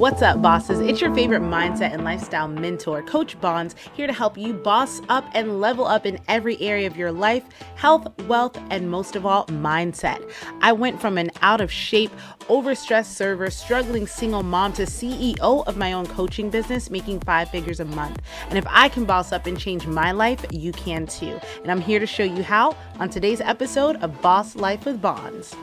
What's up, bosses? It's your favorite mindset and lifestyle mentor, Coach Bons, here to help you boss up and level up in every area of your life health, wealth, and most of all, mindset. I went from an out of shape, overstressed server, struggling single mom to CEO of my own coaching business, making five figures a month. And if I can boss up and change my life, you can too. And I'm here to show you how on today's episode of Boss Life with Bons.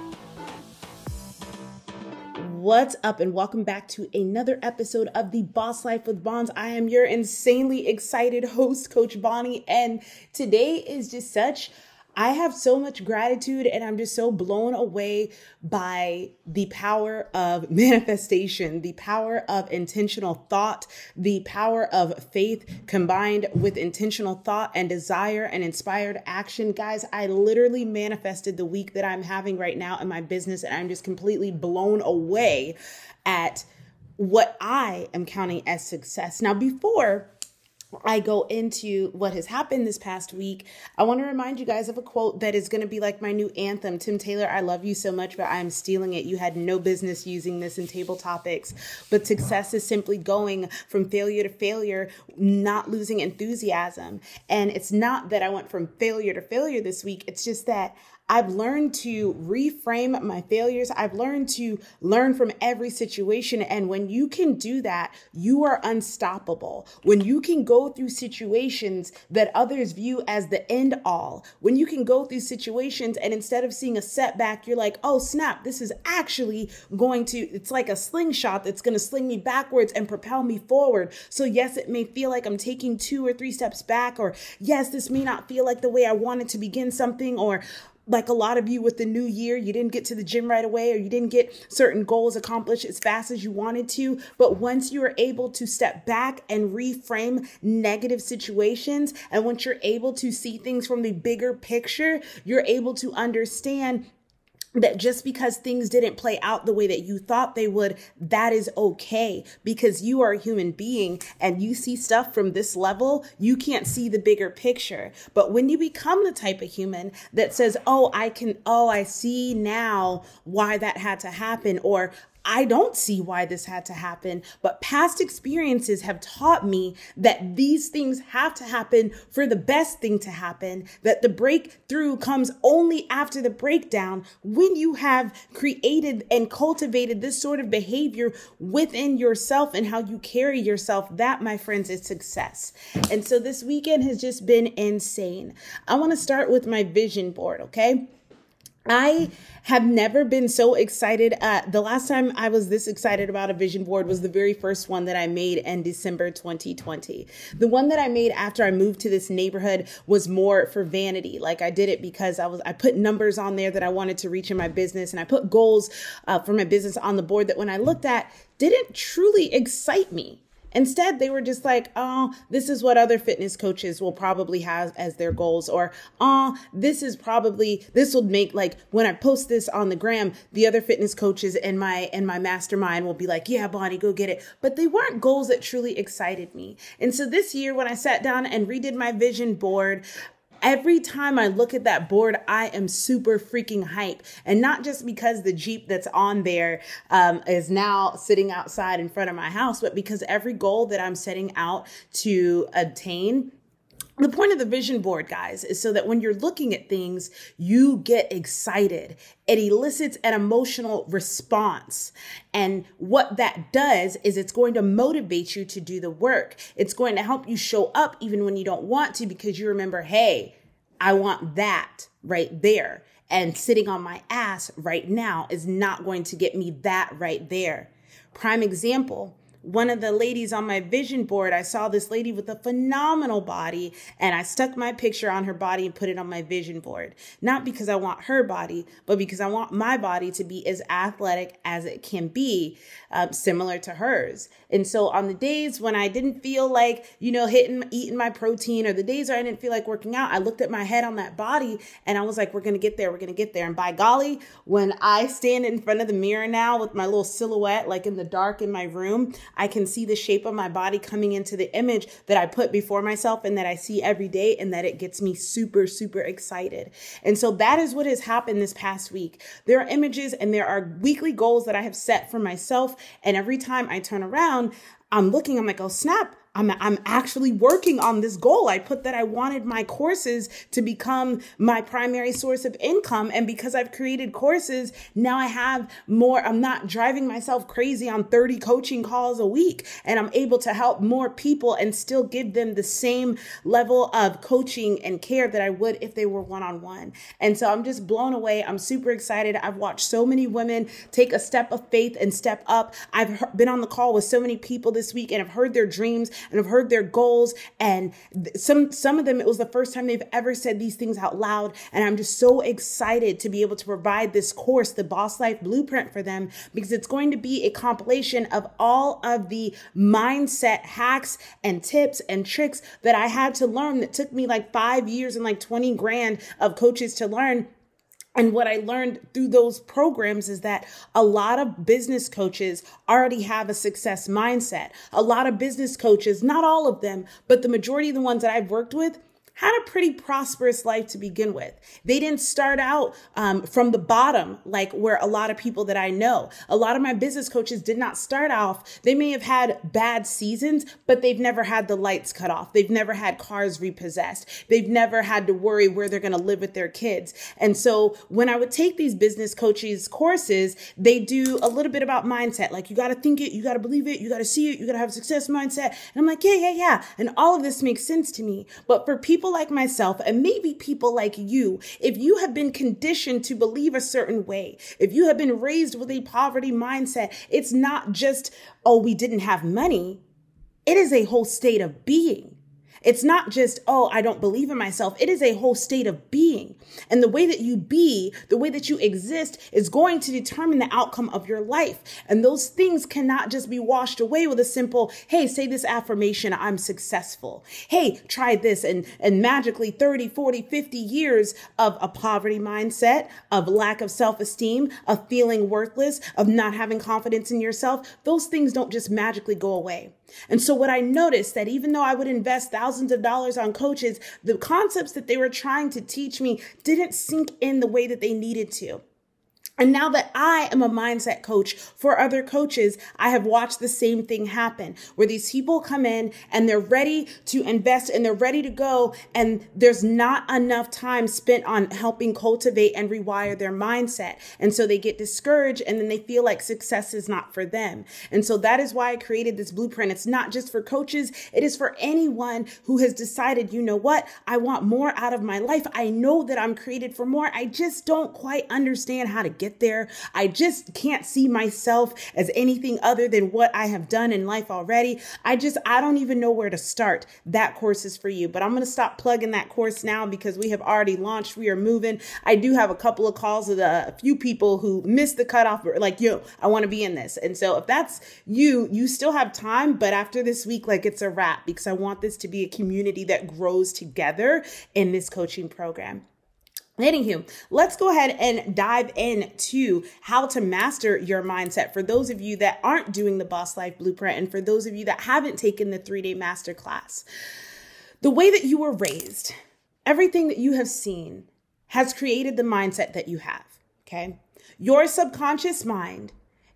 What's up, and welcome back to another episode of the Boss Life with Bons. I am your insanely excited host, Coach Bonnie, and today is just such I have so much gratitude and I'm just so blown away by the power of manifestation, the power of intentional thought, the power of faith combined with intentional thought and desire and inspired action. Guys, I literally manifested the week that I'm having right now in my business and I'm just completely blown away at what I am counting as success. Now, before I go into what has happened this past week, I want to remind you guys of a quote that is going to be like my new anthem. Tim Taylor, I love you so much, but I am stealing it. You had no business using this in table topics. But success is simply going from failure to failure, not losing enthusiasm. And it's not that I went from failure to failure this week, it's just that I've learned to reframe my failures. I've learned to learn from every situation. And when you can do that, you are unstoppable. When you can go through situations that others view as the end all, when you can go through situations and instead of seeing a setback, you're like, oh, snap, this is actually going to, it's like a slingshot that's going to sling me backwards and propel me forward. So, yes, it may feel like I'm taking two or three steps back, or yes, this may not feel like the way I wanted to begin something, or like a lot of you with the new year, you didn't get to the gym right away or you didn't get certain goals accomplished as fast as you wanted to. But once you are able to step back and reframe negative situations, and once you're able to see things from the bigger picture, you're able to understand that just because things didn't play out the way that you thought they would, that is okay because you are a human being and you see stuff from this level, you can't see the bigger picture. But when you become the type of human that says, Oh, I can, oh, I see now why that had to happen, or I don't see why this had to happen, but past experiences have taught me that these things have to happen for the best thing to happen, that the breakthrough comes only after the breakdown when you have created and cultivated this sort of behavior within yourself and how you carry yourself. That, my friends, is success. And so this weekend has just been insane. I want to start with my vision board, okay? I have never been so excited. Uh, the last time I was this excited about a vision board was the very first one that I made in December 2020. The one that I made after I moved to this neighborhood was more for vanity. Like I did it because I was I put numbers on there that I wanted to reach in my business, and I put goals uh, for my business on the board that when I looked at didn't truly excite me. Instead, they were just like, oh, this is what other fitness coaches will probably have as their goals. Or, oh, this is probably, this will make like when I post this on the gram, the other fitness coaches and my, and my mastermind will be like, yeah, Bonnie, go get it. But they weren't goals that truly excited me. And so this year, when I sat down and redid my vision board, Every time I look at that board, I am super freaking hype. And not just because the Jeep that's on there um, is now sitting outside in front of my house, but because every goal that I'm setting out to attain the point of the vision board, guys, is so that when you're looking at things, you get excited. It elicits an emotional response. And what that does is it's going to motivate you to do the work. It's going to help you show up even when you don't want to because you remember, hey, I want that right there. And sitting on my ass right now is not going to get me that right there. Prime example one of the ladies on my vision board, I saw this lady with a phenomenal body and I stuck my picture on her body and put it on my vision board. Not because I want her body, but because I want my body to be as athletic as it can be, um, similar to hers. And so on the days when I didn't feel like, you know, hitting, eating my protein or the days where I didn't feel like working out, I looked at my head on that body and I was like, we're to get there. We're to get there. And by golly, when I stand in front of the mirror now with my little silhouette, like in the dark in my room, I can see the shape of my body coming into the image that I put before myself and that I see every day and that it gets me super, super excited. And so that is what has happened this past week. There are images and there are weekly goals that I have set for myself. And every time I turn around, I'm looking, I'm like, oh snap, I'm, I'm actually working on this goal. I put that I wanted my courses to become my primary source of income. And because I've created courses, now I have more, I'm not driving myself crazy on 30 coaching calls a week. And I'm able to help more people and still give them the same level of coaching and care that I would if they were one on one. And so I'm just blown away. I'm super excited. I've watched so many women take a step of faith and step up. I've been on the call with so many people this week and I've heard their dreams and I've heard their goals. And some, some of them, it was the first time they've ever said these things out loud. And I'm just so excited to be able to provide this course, the Boss Life Blueprint for them, because it's going to be a compilation of all of the mindset hacks and tips and tricks that I had to learn that took me like five years and like 20 grand of coaches to learn and what I learned through those programs is that a lot of business coaches already have a success mindset. A lot of business coaches, not all of them, but the majority of the ones that I've worked with, had a pretty prosperous life to begin with. They didn't start out um, from the bottom like where a lot of people that I know. A lot of my business coaches did not start off. They may have had bad seasons, but they've never had the lights cut off. They've never had cars repossessed. They've never had to worry where they're going to live with their kids. And so when I would take these business coaches courses, they do a little bit about mindset. Like you got to think it, you got to believe it, you got to see it, you got to have a success mindset. And I'm like, yeah, yeah, yeah. And all of this makes sense to me. But for people people like myself and maybe people like you, if you have been conditioned to believe a certain way, if you have been raised with a poverty mindset, it's not just, oh, we didn't have money. It is a whole state of being. It's not just, oh, I don't believe in myself. It is a whole state of being. And the way that you be, the way that you exist is going to determine the outcome of your life. And those things cannot just be washed away with a simple, hey, say this affirmation, I'm successful. Hey, try this. And, and magically 30, 40, 50 years of a poverty mindset, of lack of self esteem, of feeling worthless, of not having confidence in yourself. Those things don't just magically go away. And so what I noticed that even though I would invest thousands of dollars on coaches, the concepts that they were trying to teach me didn't sink in the way that they needed to. And now that I am a mindset coach for other coaches, I have watched the same thing happen where these people come in and they're ready to invest and they're ready to go. And there's not enough time spent on helping cultivate and rewire their mindset. And so they get discouraged and then they feel like success is not for them. And so that is why I created this blueprint. It's not just for coaches. It is for anyone who has decided, you know what? I want more out of my life. I know that I'm created for more. I just don't quite understand how to get get there. I just can't see myself as anything other than what I have done in life already. I just, I don't even know where to start. That course is for you. But I'm going to stop plugging that course now because we have already launched. We are moving. I do have a couple of calls with a, few people who missed the cutoff, like, yo, I want to be in this. And so if that's you, you still have time. But after this week, like it's a wrap because I want this to be a community that grows together in this coaching program. Anywho, let's go ahead and dive into how to master your mindset for those of you that aren't doing the Boss Life Blueprint and for those of you that haven't taken the three day master class. The way that you were raised, everything that you have seen has created the mindset that you have. Okay. Your subconscious mind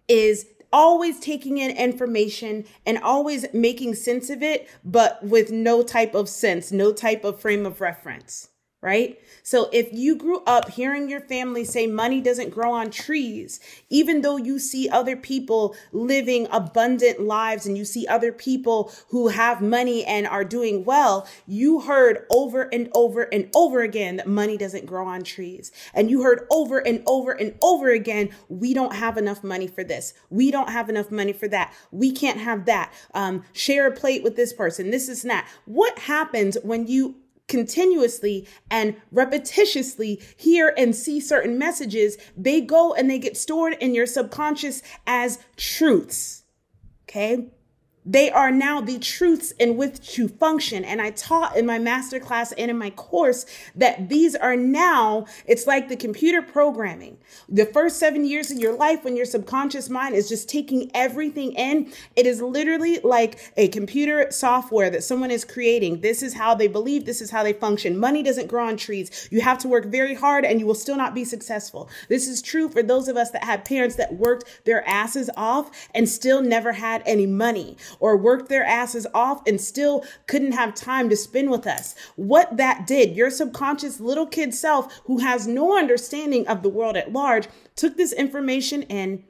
is always taking in information and always making sense of it, but with no type of sense, no type of frame of reference right? So if you grew up hearing your family say money doesn't grow on trees, even though you see other people living abundant lives and you see other people who have money and are doing well, you heard over and over and over again that money doesn't grow on trees. And you heard over and over and over again, we don't have enough money for this. We don't have enough money for that. We can't have that. Um, share a plate with this person. This is not. What happens when you continuously and repetitiously hear and see certain messages, they go and they get stored in your subconscious as truths. Okay. They are now the truths in which to function. And I taught in my masterclass and in my course that these are now, it's like the computer programming. The first seven years of your life when your subconscious mind is just taking everything in, it is literally like a computer software that someone is creating. This is how they believe, this is how they function. Money doesn't grow on trees. You have to work very hard and you will still not be successful. This is true for those of us that had parents that worked their asses off and still never had any money or worked their asses off and still couldn't have time to spend with us. What that did, your subconscious little kid self who has no understanding of the world at large took this information in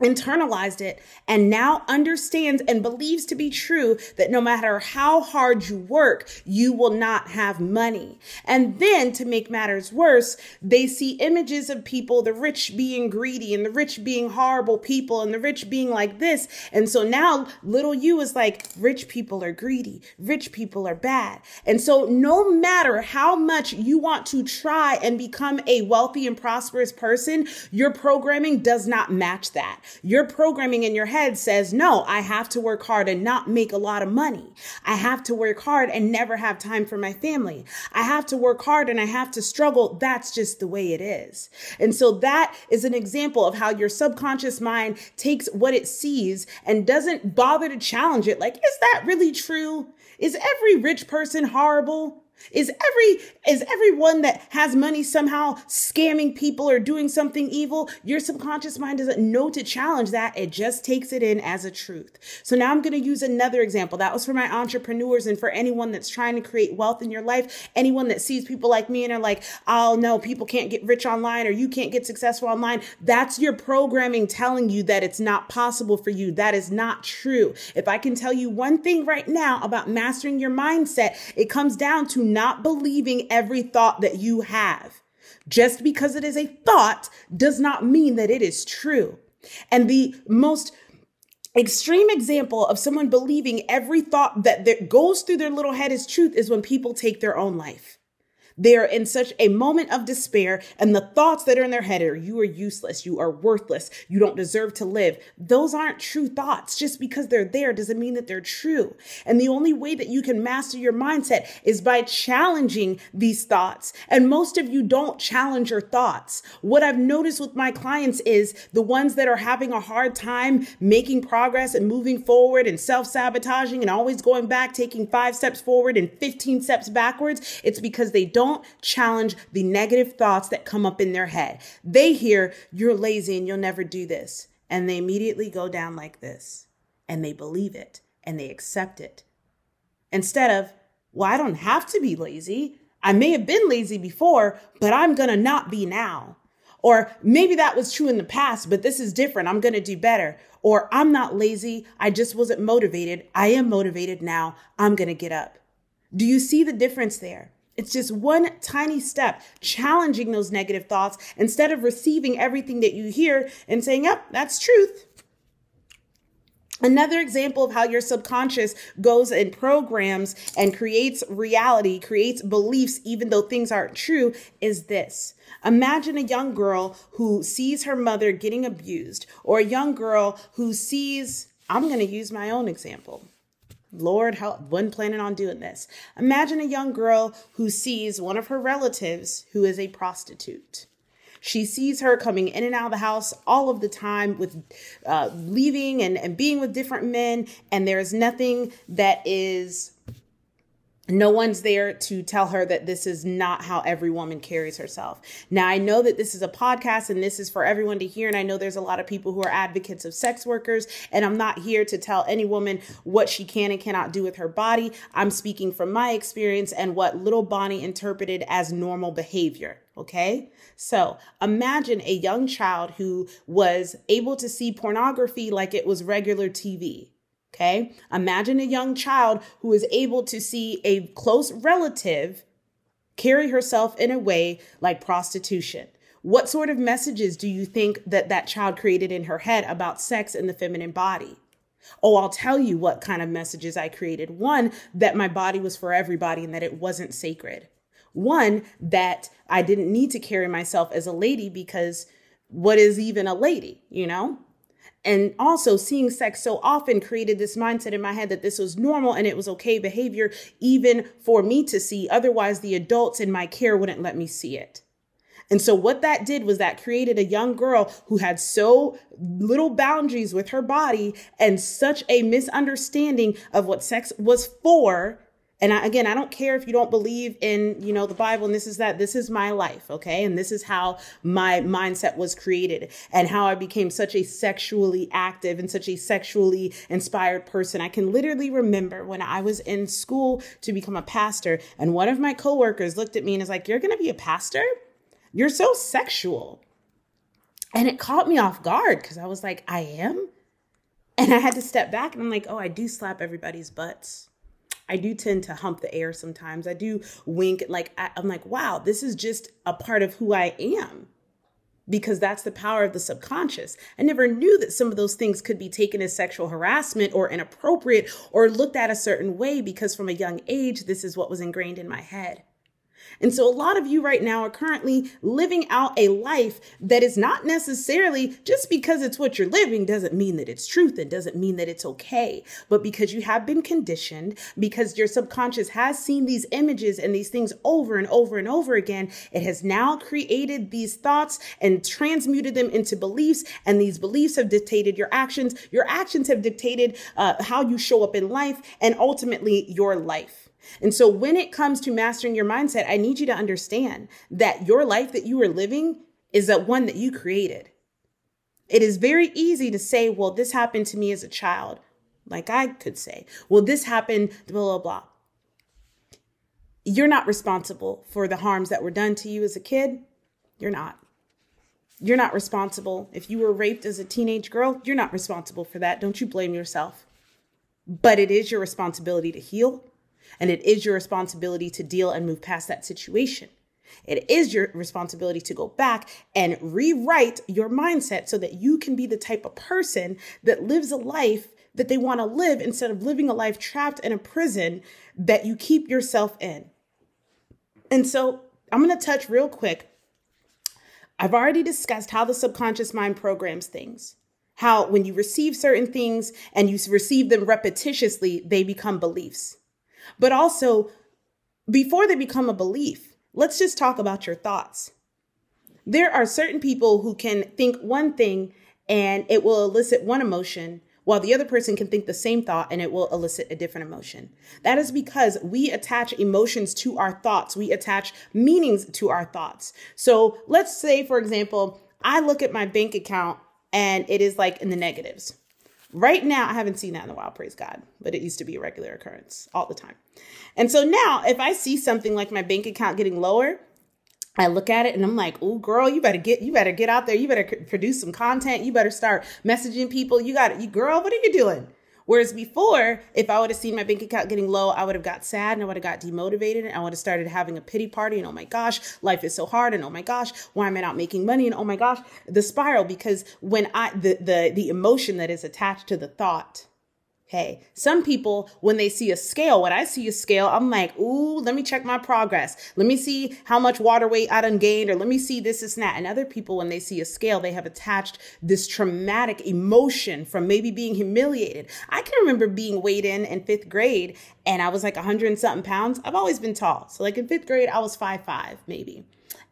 internalized it and now understands and believes to be true that no matter how hard you work, you will not have money. And then to make matters worse, they see images of people, the rich being greedy and the rich being horrible people and the rich being like this. And so now little you is like, rich people are greedy. Rich people are bad. And so no matter how much you want to try and become a wealthy and prosperous person, your programming does not match that. Your programming in your head says, no, I have to work hard and not make a lot of money. I have to work hard and never have time for my family. I have to work hard and I have to struggle. That's just the way it is. And so that is an example of how your subconscious mind takes what it sees and doesn't bother to challenge it. Like, is that really true? Is every rich person horrible? Is every is everyone that has money somehow scamming people or doing something evil? Your subconscious mind doesn't know to challenge that. It just takes it in as a truth. So now I'm going to use another example. That was for my entrepreneurs and for anyone that's trying to create wealth in your life. Anyone that sees people like me and are like, "Oh no, people can't get rich online or you can't get successful online." That's your programming telling you that it's not possible for you. That is not true. If I can tell you one thing right now about mastering your mindset, it comes down to not believing every thought that you have. Just because it is a thought does not mean that it is true. And the most extreme example of someone believing every thought that, that goes through their little head is truth is when people take their own life. They're in such a moment of despair, and the thoughts that are in their head are, you are useless, you are worthless, you don't deserve to live. Those aren't true thoughts. Just because they're there doesn't mean that they're true. And the only way that you can master your mindset is by challenging these thoughts. And most of you don't challenge your thoughts. What I've noticed with my clients is the ones that are having a hard time making progress and moving forward and self sabotaging and always going back, taking five steps forward and 15 steps backwards, it's because they don't don't challenge the negative thoughts that come up in their head. They hear, you're lazy and you'll never do this. And they immediately go down like this and they believe it and they accept it. Instead of, well, I don't have to be lazy. I may have been lazy before, but I'm going to not be now. Or maybe that was true in the past, but this is different. I'm going to do better. Or I'm not lazy. I just wasn't motivated. I am motivated now. I'm going to get up. Do you see the difference there? It's just one tiny step, challenging those negative thoughts instead of receiving everything that you hear and saying, yep, that's truth. Another example of how your subconscious goes and programs and creates reality, creates beliefs, even though things aren't true, is this. Imagine a young girl who sees her mother getting abused, or a young girl who sees, I'm going to use my own example. Lord, how wasn't planning on doing this. Imagine a young girl who sees one of her relatives who is a prostitute. She sees her coming in and out of the house all of the time with uh, leaving and, and being with different men, and there is nothing that is no one's there to tell her that this is not how every woman carries herself. Now, I know that this is a podcast and this is for everyone to hear. And I know there's a lot of people who are advocates of sex workers. And I'm not here to tell any woman what she can and cannot do with her body. I'm speaking from my experience and what little Bonnie interpreted as normal behavior. Okay. So imagine a young child who was able to see pornography like it was regular TV. Okay. Imagine a young child who is able to see a close relative carry herself in a way like prostitution. What sort of messages do you think that that child created in her head about sex and the feminine body? Oh, I'll tell you what kind of messages I created. One, that my body was for everybody and that it wasn't sacred. One, that I didn't need to carry myself as a lady because what is even a lady, you know? And also, seeing sex so often created this mindset in my head that this was normal and it was okay behavior, even for me to see. Otherwise, the adults in my care wouldn't let me see it. And so what that did was that created a young girl who had so little boundaries with her body and such a misunderstanding of what sex was for and I, again, I don't care if you don't believe in, you know, the Bible and this is that. This is my life, okay? And this is how my mindset was created and how I became such a sexually active and such a sexually inspired person. I can literally remember when I was in school to become a pastor and one of my coworkers looked at me and is like, "You're to be a pastor? You're so sexual." And it caught me off guard because I was like, "I am?" And I had to step back and I'm like, "Oh, I do slap everybody's butts." I do tend to hump the air sometimes. I do wink. Like, I, I'm like, wow, this is just a part of who I am because that's the power of the subconscious. I never knew that some of those things could be taken as sexual harassment or inappropriate or looked at a certain way because from a young age, this is what was ingrained in my head. And so a lot of you right now are currently living out a life that is not necessarily just because it's what you're living doesn't mean that it's truth and doesn't mean that it's okay, but because you have been conditioned, because your subconscious has seen these images and these things over and over and over again, it has now created these thoughts and transmuted them into beliefs. And these beliefs have dictated your actions. Your actions have dictated uh, how you show up in life and ultimately your life. And so when it comes to mastering your mindset, I need you to understand that your life that you are living is that one that you created. It is very easy to say, well, this happened to me as a child. Like I could say, well, this happened, blah, blah, blah. You're not responsible for the harms that were done to you as a kid. You're not. You're not responsible. If you were raped as a teenage girl, you're not responsible for that. Don't you blame yourself. But it is your responsibility to heal and it is your responsibility to deal and move past that situation. It is your responsibility to go back and rewrite your mindset so that you can be the type of person that lives a life that they want to live instead of living a life trapped in a prison that you keep yourself in. And so I'm going to touch real quick. I've already discussed how the subconscious mind programs things. How when you receive certain things and you receive them repetitiously, they become beliefs. But also, before they become a belief, let's just talk about your thoughts. There are certain people who can think one thing and it will elicit one emotion, while the other person can think the same thought and it will elicit a different emotion. That is because we attach emotions to our thoughts, we attach meanings to our thoughts. So let's say, for example, I look at my bank account and it is like in the negatives. Right now, I haven't seen that in a while, praise God, but it used to be a regular occurrence all the time. And so now, if I see something like my bank account getting lower, I look at it and I'm like, "Oh, girl, you better get you better get out there. You better produce some content. You better start messaging people. You got it, you girl. What are you doing? Whereas before, if I would have seen my bank account getting low, I would have got sad and I would have got demotivated and I would have started having a pity party and oh my gosh, life is so hard and oh my gosh, why am I not making money and oh my gosh, the spiral. Because when I the the the emotion that is attached to the thought Hey, some people, when they see a scale, when I see a scale, I'm like, ooh, let me check my progress. Let me see how much water weight I done gained, or let me see this, this, and that. And other people, when they see a scale, they have attached this traumatic emotion from maybe being humiliated. I can remember being weighed in in fifth grade, and I was like 100 and something pounds. I've always been tall. So, like in fifth grade, I was five five maybe.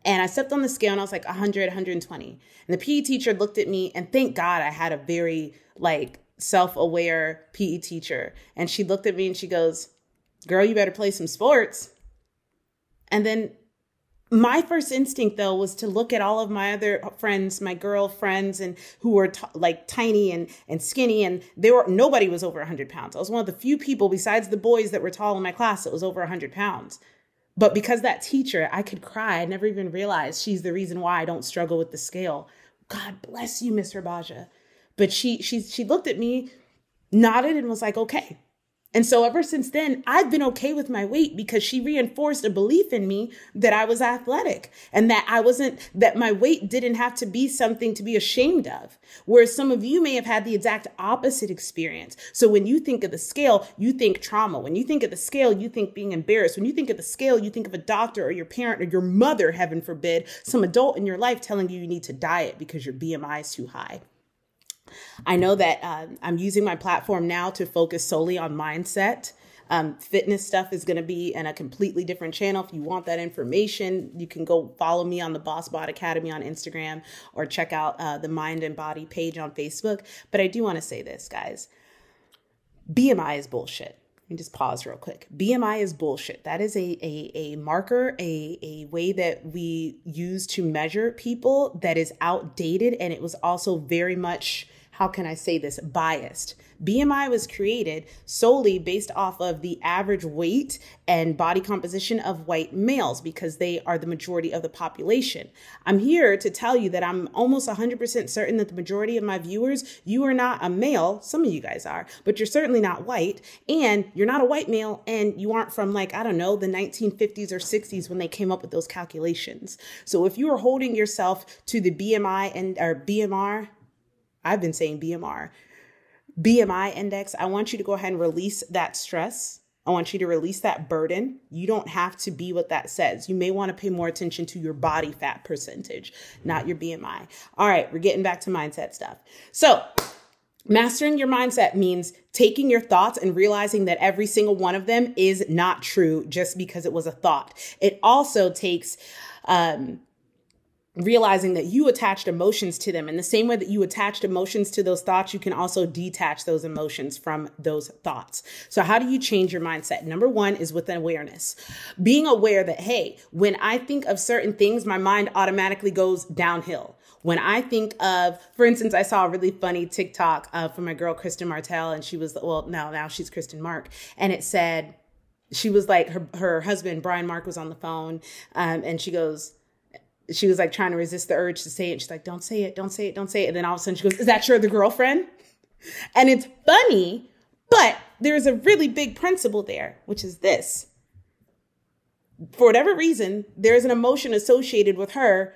And I stepped on the scale and I was like 100, 120. And the PE teacher looked at me, and thank God I had a very like self aware PE teacher. And she looked at me and she goes, Girl, you better play some sports. And then my first instinct though was to look at all of my other friends my girl friends and who were t- like tiny and and skinny and they were nobody was over 100 pounds. I was one of the few people besides the boys that were tall in my class that was over 100 pounds. But because that teacher i could cry. I never even realized she's the reason why i don't struggle with the scale. God bless you miss rabaja but she she she looked at me, nodded, and was like, okay. And so ever since then, I've been okay with my weight because she reinforced a belief in me that I was athletic and that I wasn't, that my weight didn't have to be something to be ashamed of. Whereas some of you may have had the exact opposite experience. So when you think of the scale, you think trauma. When you think of the scale, you think being embarrassed. When you think of the scale, you think of a doctor or your parent or your mother, heaven forbid, some adult in your life telling you you need to diet because your BMI is too high. I know that uh, I'm using my platform now to focus solely on mindset. Um, fitness stuff is going to be in a completely different channel. If you want that information, you can go follow me on the Boss Bod Academy on Instagram or check out uh, the Mind and Body page on Facebook. But I do want to say this, guys BMI is bullshit. Let me just pause real quick. BMI is bullshit. That is a, a, a marker, a, a way that we use to measure people that is outdated. And it was also very much, how can I say this, biased. BMI was created solely based off of the average weight and body composition of white males because they are the majority of the population. I'm here to tell you that I'm almost 100% certain that the majority of my viewers, you are not a male. Some of you guys are, but you're certainly not white. And you're not a white male and you aren't from like, I don't know, the 1950s or 60s when they came up with those calculations. So if you are holding yourself to the BMI and or BMR, I've been saying BMR, BMI index, I want you to go ahead and release that stress. I want you to release that burden. You don't have to be what that says. You may want to pay more attention to your body fat percentage, not your BMI. All right, we're getting back to mindset stuff. So, Mastering your mindset means taking your thoughts and realizing that every single one of them is not true just because it was a thought. It also takes um, realizing that you attached emotions to them. In the same way that you attached emotions to those thoughts, you can also detach those emotions from those thoughts. So, how do you change your mindset? Number one is with awareness. Being aware that, hey, when I think of certain things, my mind automatically goes downhill. When I think of, for instance, I saw a really funny TikTok uh, from my girl Kristen Martell, and she was, well, now now she's Kristen Mark, and it said, she was like her her husband Brian Mark was on the phone, um, and she goes, she was like trying to resist the urge to say it. She's like, don't say it, don't say it, don't say it. And then all of a sudden she goes, Is that your other girlfriend? And it's funny, but there's a really big principle there, which is this. For whatever reason, there's an emotion associated with her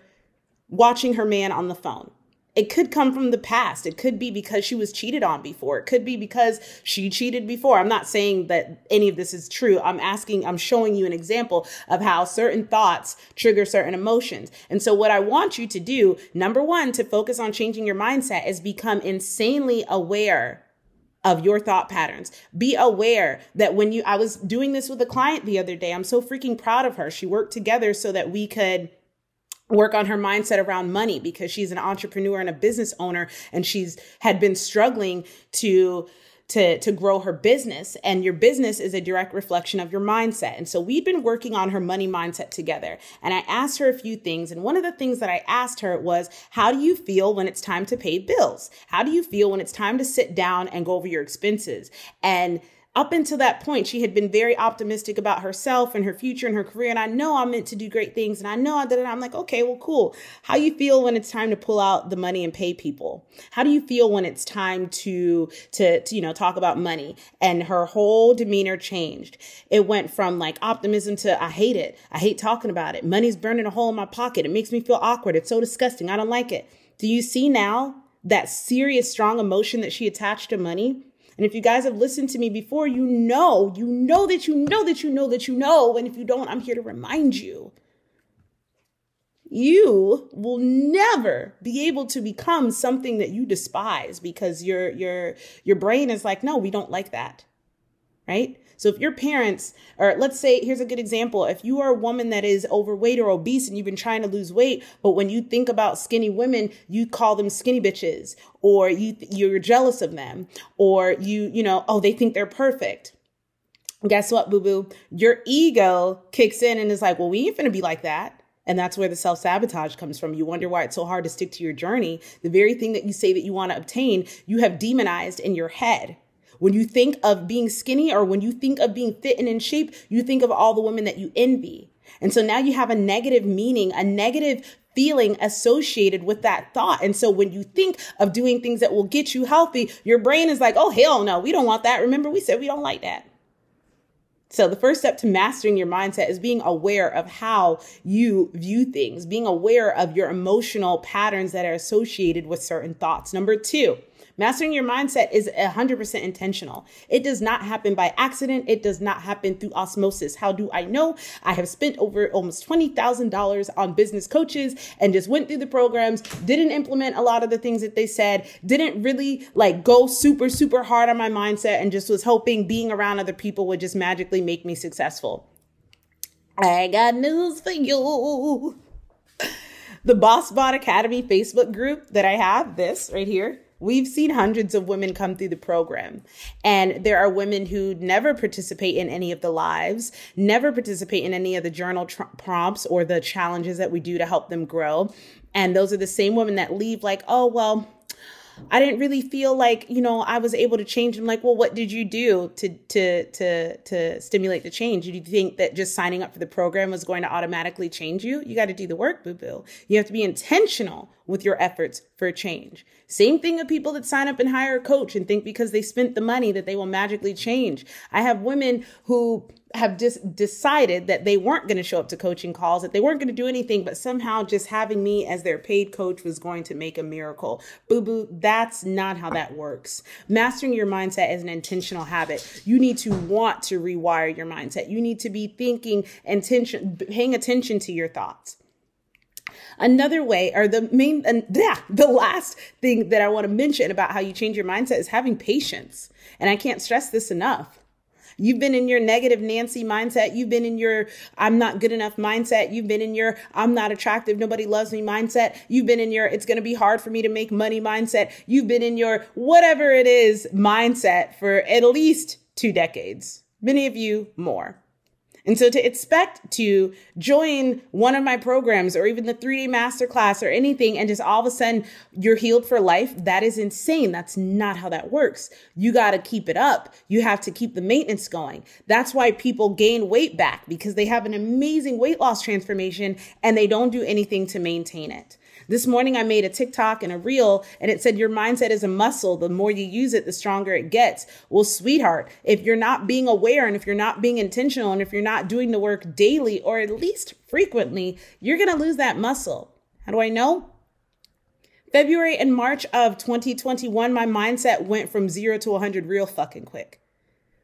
watching her man on the phone. It could come from the past. It could be because she was cheated on before. It could be because she cheated before. I'm not saying that any of this is true. I'm asking, I'm showing you an example of how certain thoughts trigger certain emotions. And so, what I want you to do, number one, to focus on changing your mindset is become insanely aware of your thought patterns. Be aware that when you, I was doing this with a client the other day. I'm so freaking proud of her. She worked together so that we could work on her mindset around money because she's an entrepreneur and a business owner and she's had been struggling to to to grow her business and your business is a direct reflection of your mindset. And so we've been working on her money mindset together. And i asked her a few things and one of the things that i asked her was how do you feel when it's time to pay bills? How do you feel when it's time to sit down and go over your expenses? And up until that point, she had been very optimistic about herself and her future and her career. And I know I'm meant to do great things. And I know I that I'm like, okay, well, cool. How you feel when it's time to pull out the money and pay people? How do you feel when it's time to, to, to you know, talk about money? And her whole demeanor changed. It went from like optimism to I hate it. I hate talking about it. Money's burning a hole in my pocket. It makes me feel awkward. It's so disgusting. I don't like it. Do you see now that serious, strong emotion that she attached to money? And if you guys have listened to me before, you know, you know that you know that you know that you know. And if you don't, I'm here to remind you. You will never be able to become something that you despise because your your your brain is like, no, we don't like that. Right? So if your parents, or let's say, here's a good example. If you are a woman that is overweight or obese and you've been trying to lose weight, but when you think about skinny women, you call them skinny bitches, or you, you're jealous of them, or you, you know, oh, they think they're perfect guess what, boo boo? Your ego kicks in and is like, well, we ain't gonna be like that. And that's where the self sabotage comes from. You wonder why it's so hard to stick to your journey. The very thing that you say that you want to obtain, you have demonized in your head. When you think of being skinny or when you think of being fit and in shape, you think of all the women that you envy. And so now you have a negative meaning, a negative feeling associated with that thought. And so when you think of doing things that will get you healthy, your brain is like, oh, hell no, we don't want that. Remember, we said we don't like that. So the first step to mastering your mindset is being aware of how you view things, being aware of your emotional patterns that are associated with certain thoughts. Number two, Mastering your mindset is 100% intentional. It does not happen by accident. It does not happen through osmosis. How do I know? I have spent over almost $20,000 on business coaches and just went through the programs, didn't implement a lot of the things that they said, didn't really like go super, super hard on my mindset and just was hoping being around other people would just magically make me successful. I got news for you. The Boss Bod Academy Facebook group that I have, this right here, we've seen hundreds of women come through the program. And there are women who never participate in any of the lives, never participate in any of the journal tr- prompts or the challenges that we do to help them grow. And those are the same women that leave like, oh, well, I didn't really feel like, you know, I was able to change. I'm like, well, what did you do to to to to stimulate the change? Did you think that just signing up for the program was going to automatically change you? You got to do the work, boo boo. You have to be intentional with your efforts for change. Same thing with people that sign up and hire a coach and think because they spent the money that they will magically change. I have women who have just decided that they weren't going to show up to coaching calls, that they weren't going to do anything, but somehow just having me as their paid coach was going to make a miracle. Boo boo, that's not how that works. Mastering your mindset is an intentional habit. You need to want to rewire your mindset. You need to be thinking intention, paying attention to your thoughts. Another way, or the main, and yeah, the last thing that I want to mention about how you change your mindset is having patience. And I can't stress this enough. You've been in your negative Nancy mindset. You've been in your I'm not good enough mindset. You've been in your I'm not attractive. Nobody loves me mindset. You've been in your it's going to be hard for me to make money mindset. You've been in your whatever it is mindset for at least two decades. Many of you more. And so to expect to join one of my programs or even the three day masterclass or anything and just all of a sudden you're healed for life, that is insane. That's not how that works. You got to keep it up. You have to keep the maintenance going. That's why people gain weight back because they have an amazing weight loss transformation and they don't do anything to maintain it. This morning I made a TikTok and a reel and it said your mindset is a muscle. The more you use it, the stronger it gets. Well, sweetheart, if you're not being aware and if you're not being intentional and if you're not doing the work daily or at least frequently, you're going to lose that muscle. How do I know? February and March of 2021, my mindset went from zero to 100 real fucking quick.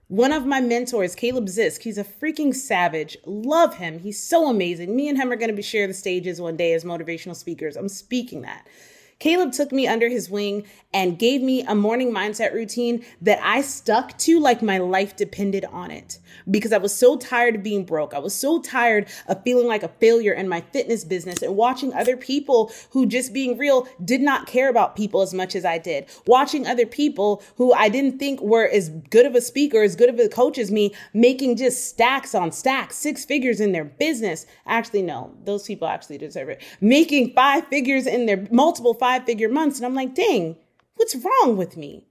One of my mentors, Caleb Zisk, he's a freaking savage. Love him. He's so amazing. Me and him are going to be share the stages one day as motivational speakers. I'm speaking that. Caleb took me under his wing and gave me a morning mindset routine that I stuck to like my life depended on it because I was so tired of being broke. I was so tired of feeling like a failure in my fitness business and watching other people who, just being real, did not care about people as much as I did. Watching other people who I didn't think were as good of a speaker, as good of a coach as me, making just stacks on stacks, six figures in their business. Actually, no, those people actually deserve it. Making five figures in their multiple five figure months. And I'm like, dang, what's wrong with me?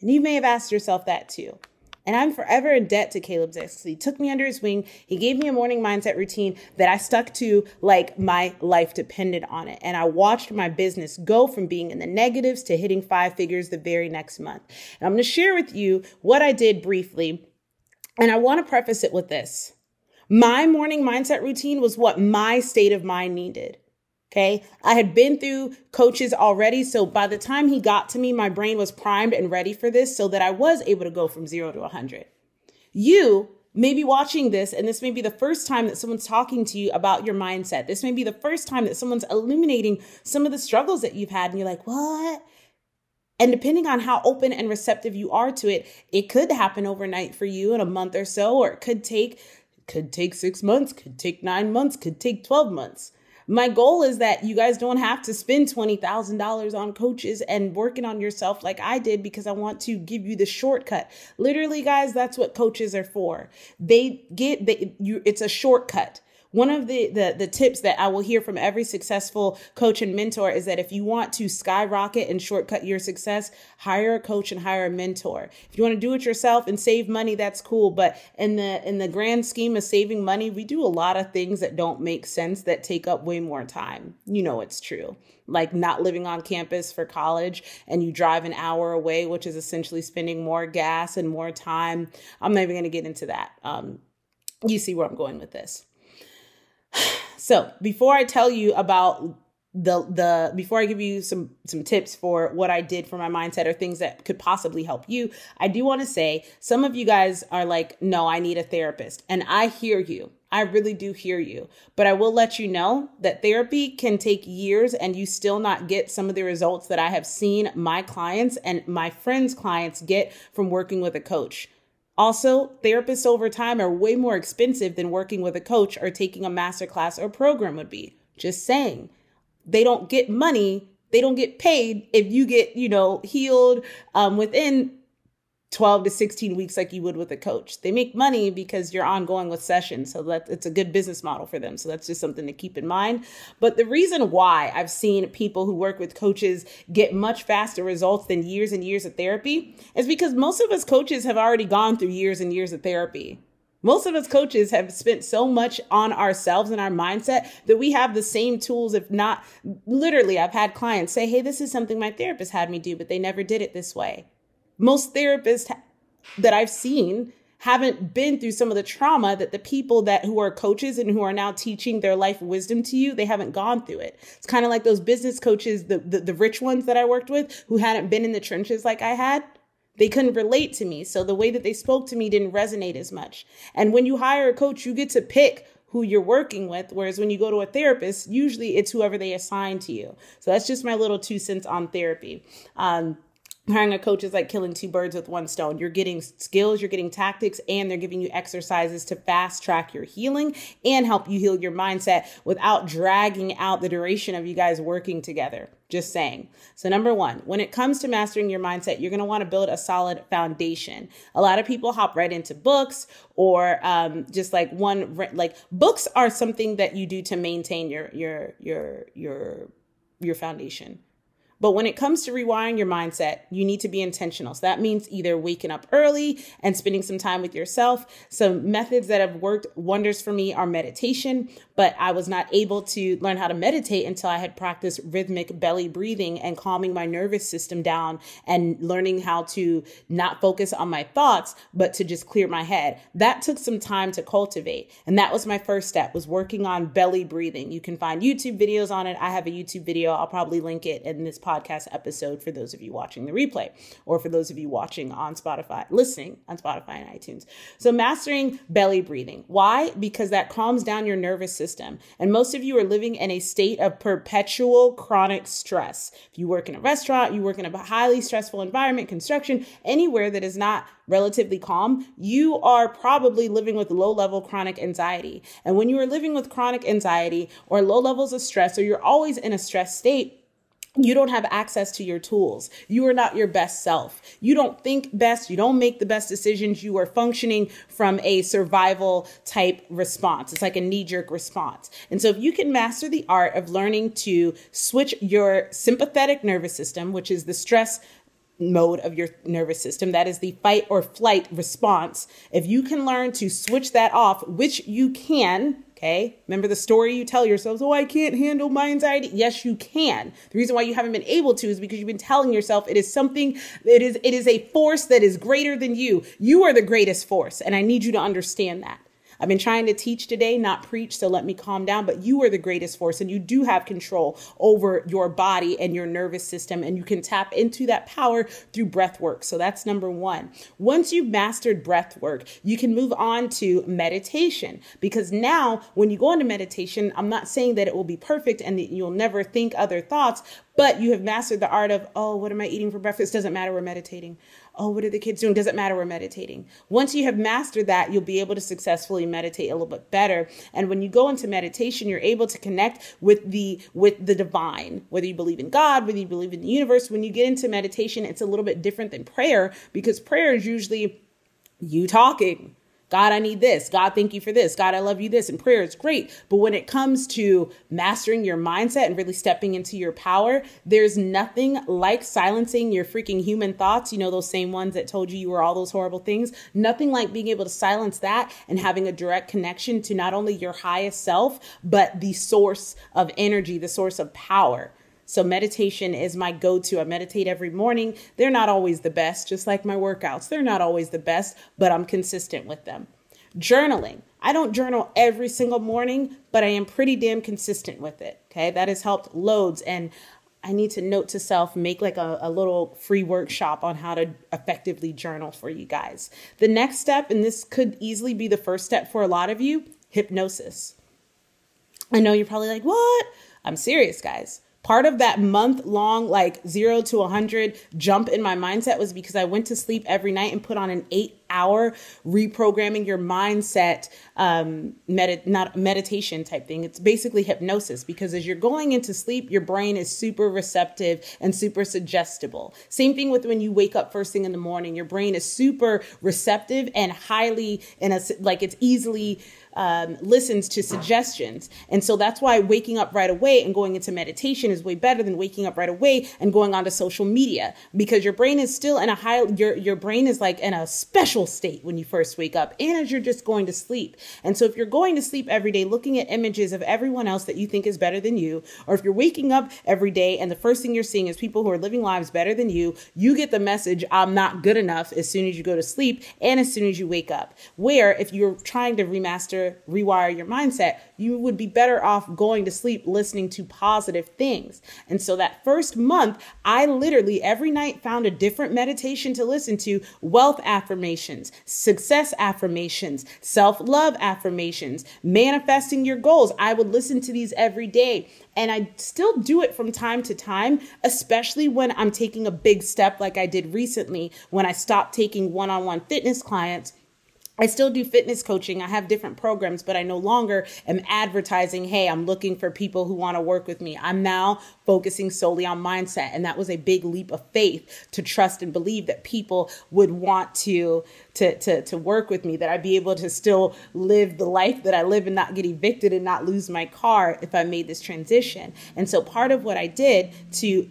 And you may have asked yourself that too. And I'm forever in debt to Caleb Zisk. He took me under his wing. He gave me a morning mindset routine that I stuck to like my life depended on it. And I watched my business go from being in the negatives to hitting five figures the very next month. And I'm going to share with you what I did briefly. And I want to preface it with this. My morning mindset routine was what my state of mind needed. Okay. I had been through coaches already. So by the time he got to me, my brain was primed and ready for this so that I was able to go from zero to 100. You may be watching this, and this may be the first time that someone's talking to you about your mindset. This may be the first time that someone's illuminating some of the struggles that you've had, and you're like, what? And depending on how open and receptive you are to it, it could happen overnight for you in a month or so, or it could take could take 6 months, could take 9 months, could take 12 months. My goal is that you guys don't have to spend $20,000 on coaches and working on yourself like I did because I want to give you the shortcut. Literally, guys, that's what coaches are for. They get they you it's a shortcut. One of the, the, the tips that I will hear from every successful coach and mentor is that if you want to skyrocket and shortcut your success, hire a coach and hire a mentor. If you want to do it yourself and save money, that's cool. But in the in the grand scheme of saving money, we do a lot of things that don't make sense that take up way more time. You know it's true like not living on campus for college and you drive an hour away, which is essentially spending more gas and more time. I'm not even going to get into that. Um, you see where I'm going with this. So, before I tell you about the the before I give you some some tips for what I did for my mindset or things that could possibly help you, I do want to say some of you guys are like, "No, I need a therapist." And I hear you. I really do hear you. But I will let you know that therapy can take years and you still not get some of the results that I have seen my clients and my friends' clients get from working with a coach. Also, therapists over time are way more expensive than working with a coach or taking a masterclass or program would be. Just saying they don't get money they don't get paid if you get you know healed um, within 12 to 16 weeks like you would with a coach they make money because you're ongoing with sessions so that it's a good business model for them so that's just something to keep in mind but the reason why i've seen people who work with coaches get much faster results than years and years of therapy is because most of us coaches have already gone through years and years of therapy most of us coaches have spent so much on ourselves and our mindset that we have the same tools, if not literally. I've had clients say, Hey, this is something my therapist had me do, but they never did it this way. Most therapists that I've seen haven't been through some of the trauma that the people that who are coaches and who are now teaching their life wisdom to you they haven't gone through it it's kind of like those business coaches the, the, the rich ones that i worked with who hadn't been in the trenches like i had they couldn't relate to me. So the way that they spoke to me didn't resonate as much. And when you hire a coach, you get to pick who you're working with. Whereas when you go to a therapist, usually it's whoever they assign to you. So that's just my little two cents on therapy. Um, hiring a coach is like killing two birds with one stone. You're getting skills, you're getting tactics, and they're giving you exercises to fast track your healing and help you heal your mindset without dragging out the duration of you guys working together. Just saying. So, number one, when it comes to mastering your mindset, you're want to build a solid foundation. A lot of people hop right into books or um, just like one, like books are something that you do to maintain your, your, your, your, your foundation but when it comes to rewiring your mindset, you need to be intentional. So that means either waking up early and spending some time with yourself. Some methods that have worked wonders for me are meditation, but I was not able to learn how to meditate until I had practiced rhythmic belly breathing and calming my nervous system down and learning how to not focus on my thoughts, but to just clear my head. That took some time to cultivate. And that was my first step was working on belly breathing. You can find YouTube videos on it. I have a YouTube video. I'll probably link it in this podcast podcast episode for those of you watching the replay or for those of you watching on Spotify, listening on Spotify and iTunes. So, mastering belly breathing. Why? Because that calms down your nervous system. And most of you are living in a state of perpetual chronic stress. If you work in a restaurant, you work in a highly stressful environment, construction, anywhere that is not relatively calm, you are probably living with low level chronic anxiety. And when you are living with chronic anxiety or low levels of stress, or you're always in a stress state, you don't have access to your tools. You are not your best self. You don't think best. You don't make the best decisions. You are functioning from a survival type response. It's like a knee jerk response. And so if you can master the art of learning to switch your sympathetic nervous system, which is the stress mode of your nervous system. That is the fight or flight response. If you can learn to switch that off, which you can, Okay. Remember the story you tell yourselves, oh, I can't handle my anxiety. Yes, you can. The reason why you haven't been able to is because you've been telling yourself it is something, it is, it is a force that is greater than you. You are the greatest force. And I need you to understand that. I've been trying to teach today, not preach, so let me calm down. But you are the greatest force and you do have control over your body and your nervous system. And you can tap into that power through breath work. So that's number one. Once you've mastered breath work, you can move on to meditation because now when you go into meditation, I'm not saying that it will be perfect and that you'll never think other thoughts, but you have mastered the art of, oh, what am I eating for breakfast? Doesn't matter. We're meditating oh, what are the kids doing? Doesn't matter. We're meditating. Once you have mastered that, you'll be able to successfully meditate a little bit better. And when you go into meditation, you're able to connect with the with the divine, whether you believe in God, whether you believe in the universe. When you get into meditation, it's a little bit different than prayer because prayer is usually you talking God, I need this. God, thank you for this. God, I love you this. And prayer is great. But when it comes to mastering your mindset and really stepping into your power, there's nothing like silencing your freaking human thoughts. You know, those same ones that told you you were all those horrible things. Nothing like being able to silence that and having a direct connection to not only your highest self, but the source of energy, the source of power. So meditation is my go-to. I meditate every morning. They're not always the best, just like my workouts. They're not always the best, but I'm consistent with them. Journaling. I don't journal every single morning, but I am pretty damn consistent with it. Okay. That has helped loads. And I need to note to self, make like a, a little free workshop on how to effectively journal for you guys. The next step, and this could easily be the first step for a lot of you hypnosis. I know you're probably like, what? I'm serious, guys part of that month long like 0 to 100 jump in my mindset was because I went to sleep every night and put on an 8 hour reprogramming your mindset um med- not meditation type thing. It's basically hypnosis because as you're going into sleep your brain is super receptive and super suggestible. Same thing with when you wake up first thing in the morning. Your brain is super receptive and highly in a like it's easily um, listens to suggestions. And so that's why waking up right away and going into meditation is way better than waking up right away and going onto social media because your brain is still in a high, your, your brain is like in a special state when you first wake up and as you're just going to sleep. And so if you're going to sleep every day looking at images of everyone else that you think is better than you, or if you're waking up every day and the first thing you're seeing is people who are living lives better than you, you get the message, I'm not good enough as soon as you go to sleep and as soon as you wake up. Where if you're trying to remaster rewire your mindset, you would be better off going to sleep listening to positive things. And so that first month, I literally every night found a different meditation to listen to wealth affirmations, success affirmations, self love affirmations, manifesting your goals. I would listen to these every day. And I still do it from time to time, especially when I'm taking a big step like I did recently when I stopped taking one on one fitness clients I still do fitness coaching. I have different programs, but I no longer am advertising, hey, I'm looking for people who want to work with me. I'm now focusing solely on mindset. And that was a big leap of faith to trust and believe that people would want to, to, to, to work with me, that I'd be able to still live the life that I live and not get evicted and not lose my car if I made this transition. And so part of what I did to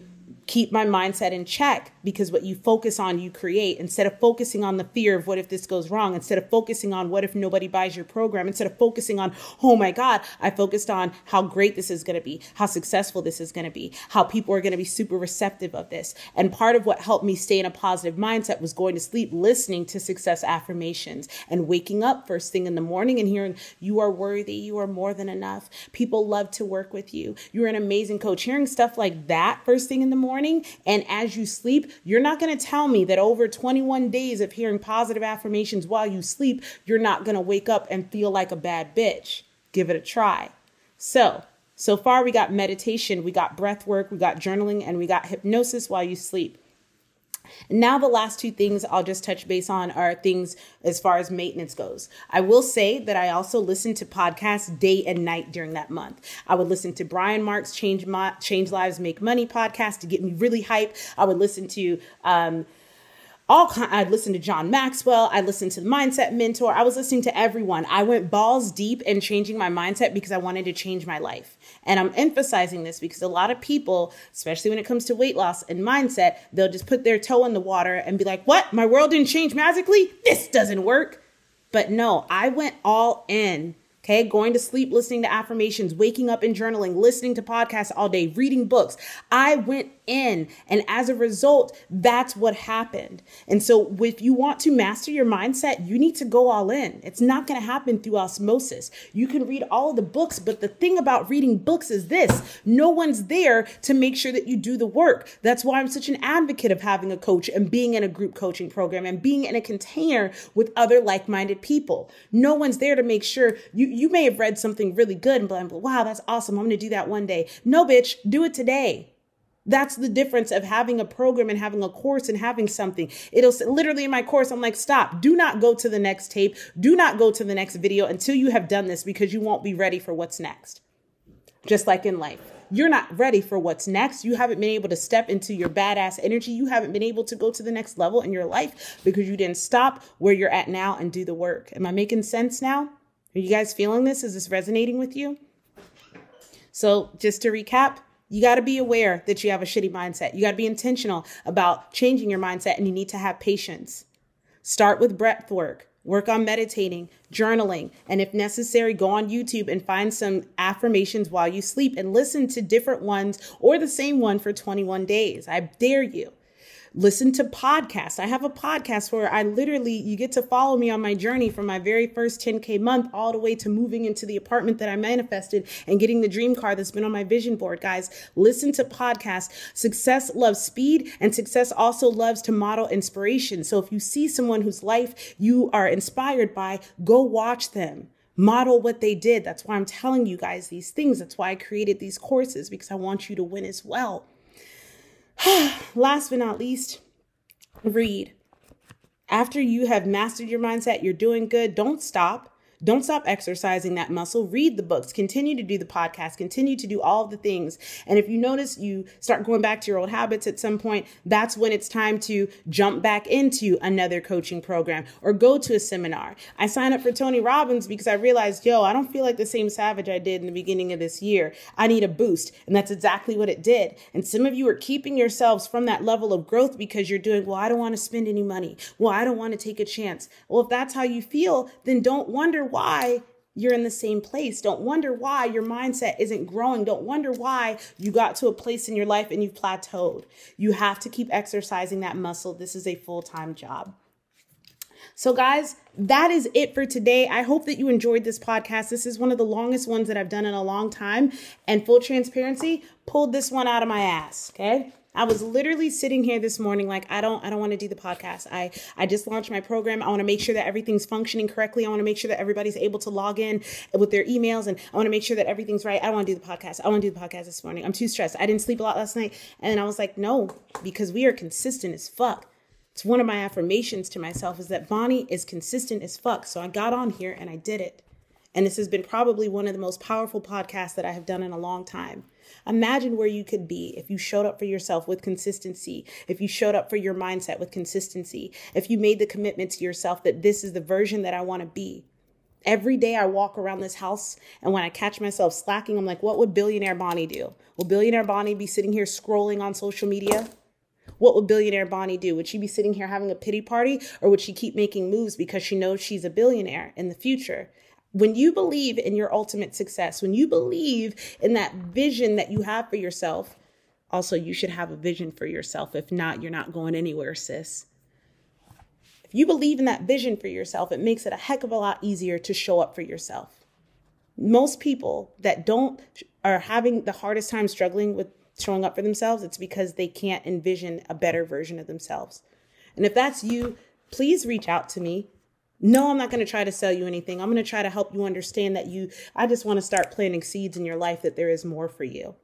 keep my mindset in check because what you focus on, you create. Instead of focusing on the fear of what if this goes wrong, instead of focusing on what if nobody buys your program, instead of focusing on, oh my God, I focused on how great this is going to be, how successful this is going to be, how people are going to be super receptive of this. And part of what helped me stay in a positive mindset was going to sleep, listening to success affirmations and waking up first thing in the morning and hearing, you are worthy, you are more than enough. People love to work with you. You're an amazing coach. Hearing stuff like that first thing in the morning and as you sleep, you're not going to tell me that over 21 days of hearing positive affirmations while you sleep, you're not going to wake up and feel like a bad bitch. Give it a try. So, so far we got meditation, we got breath work, we got journaling, and we got hypnosis while you sleep. Now, the last two things I'll just touch base on are things as far as maintenance goes. I will say that I also listened to podcasts day and night during that month. I would listen to Brian Mark's Change, Mo- Change Lives, Make Money podcast to get me really hype. I would listen to, um, all kind, I'd listen to John Maxwell. I listened to the Mindset Mentor. I was listening to everyone. I went balls deep in changing my mindset because I wanted to change my life. And I'm emphasizing this because a lot of people, especially when it comes to weight loss and mindset, they'll just put their toe in the water and be like, "What? My world didn't change magically? This doesn't work." But no, I went all in Okay, going to sleep, listening to affirmations, waking up and journaling, listening to podcasts all day, reading books. I went in. And as a result, that's what happened. And so, if you want to master your mindset, you need to go all in. It's not going to happen through osmosis. You can read all the books, but the thing about reading books is this no one's there to make sure that you do the work. That's why I'm such an advocate of having a coach and being in a group coaching program and being in a container with other like minded people. No one's there to make sure you, you may have read something really good and blah, blah, wow, that's awesome. I'm going to do that one day. No, bitch, do it today. That's the difference of having a program and having a course and having something. It'll literally in my course, I'm like, stop, do not go to the next tape, do not go to the next video until you have done this because you won't be ready for what's next. Just like in life, you're not ready for what's next. You haven't been able to step into your badass energy. You haven't been able to go to the next level in your life because you didn't stop where you're at now and do the work. Am I making sense now? Are you guys feeling this? Is this resonating with you? So, just to recap, you got to be aware that you have a shitty mindset. You got to be intentional about changing your mindset and you need to have patience. Start with breath work. Work on meditating, journaling, and if necessary, go on YouTube and find some affirmations while you sleep and listen to different ones or the same one for 21 days. I dare you. Listen to podcasts. I have a podcast where I literally, you get to follow me on my journey from my very first 10K month all the way to moving into the apartment that I manifested and getting the dream car that's been on my vision board. Guys, listen to podcasts. Success loves speed and success also loves to model inspiration. So if you see someone whose life you are inspired by, go watch them model what they did. That's why I'm telling you guys these things. That's why I created these courses because I want you to win as well. Last but not least, read. After you have mastered your mindset, you're doing good, don't stop. Don't stop exercising that muscle. Read the books, continue to do the podcast, continue to do all the things. And if you notice you start going back to your old habits at some point, that's when it's time to jump back into another coaching program or go to a seminar. I signed up for Tony Robbins because I realized, yo, I don't feel like the same savage I did in the beginning of this year. I need a boost. And that's exactly what it did. And some of you are keeping yourselves from that level of growth because you're doing, well, I don't want to spend any money. Well, I don't want to take a chance. Well, if that's how you feel, then don't wonder why you're in the same place. Don't wonder why your mindset isn't growing. Don't wonder why you got to a place in your life and you've plateaued. You have to keep exercising that muscle. This is a full time job. So, guys, that is it for today. I hope that you enjoyed this podcast. This is one of the longest ones that I've done in a long time. And full transparency, pulled this one out of my ass. Okay. I was literally sitting here this morning like I don't I don't want to do the podcast. I I just launched my program. I want to make sure that everything's functioning correctly. I want to make sure that everybody's able to log in with their emails and I want to make sure that everything's right. I don't want to do the podcast. I want to do the podcast this morning. I'm too stressed. I didn't sleep a lot last night and I was like, "No, because we are consistent as fuck." It's one of my affirmations to myself is that Bonnie is consistent as fuck. So I got on here and I did it. And this has been probably one of the most powerful podcasts that I have done in a long time. Imagine where you could be if you showed up for yourself with consistency, if you showed up for your mindset with consistency, if you made the commitment to yourself that this is the version that I want to be. Every day I walk around this house, and when I catch myself slacking, I'm like, what would billionaire Bonnie do? Will billionaire Bonnie be sitting here scrolling on social media? What would billionaire Bonnie do? Would she be sitting here having a pity party or would she keep making moves because she knows she's a billionaire in the future? When you believe in your ultimate success, when you believe in that vision that you have for yourself, also you should have a vision for yourself. If not, you're not going anywhere, sis. If you believe in that vision for yourself, it makes it a heck of a lot easier to show up for yourself. Most people that don't are having the hardest time struggling with showing up for themselves, it's because they can't envision a better version of themselves. And if that's you, please reach out to me. No, I'm not going to try to sell you anything. I'm going to try to help you understand that you, I just want to start planting seeds in your life that there is more for you.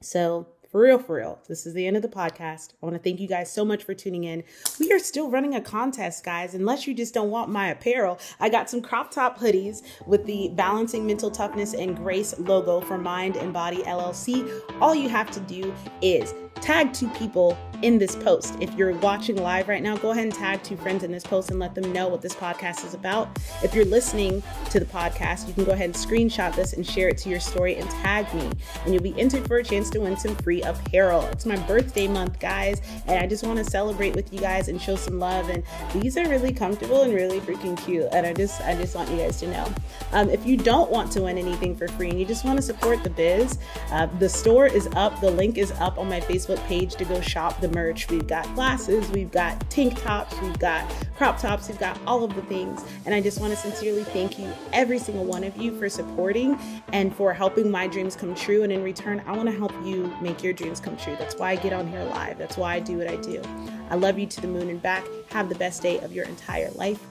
So, for real, for real, this is the end of the podcast. I want to thank you guys so much for tuning in. We are still running a contest, guys. Unless you just don't want my apparel, I got some crop top hoodies with the Balancing Mental Toughness and Grace logo for Mind and Body LLC. All you have to do is tag two people in this post. If you're watching live right now, go ahead and tag two friends in this post and let them know what this podcast is about. If you're listening to the podcast, you can go ahead and screenshot this and share it to your story and tag me. And you'll be entered for a chance to win some free apparel. It's my birthday month, guys, and I just want to celebrate with you guys and show some love. And these are really comfortable and really freaking cute. And I just I just want you guys to know. Um, if you don't want to win anything for free and you just want to support the biz, uh, the store is up. The link is up on my Facebook page to go shop the merch. We've got glasses, we've got tank tops, we've got crop tops, we've got all of the things. And I just want to sincerely thank you, every single one of you, for supporting and for helping my dreams come true. And in return, I want to help you make your dreams come true. That's why I get on here live. That's why I do what I do. I love you to the moon and back. Have the best day of your entire life.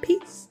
Peace.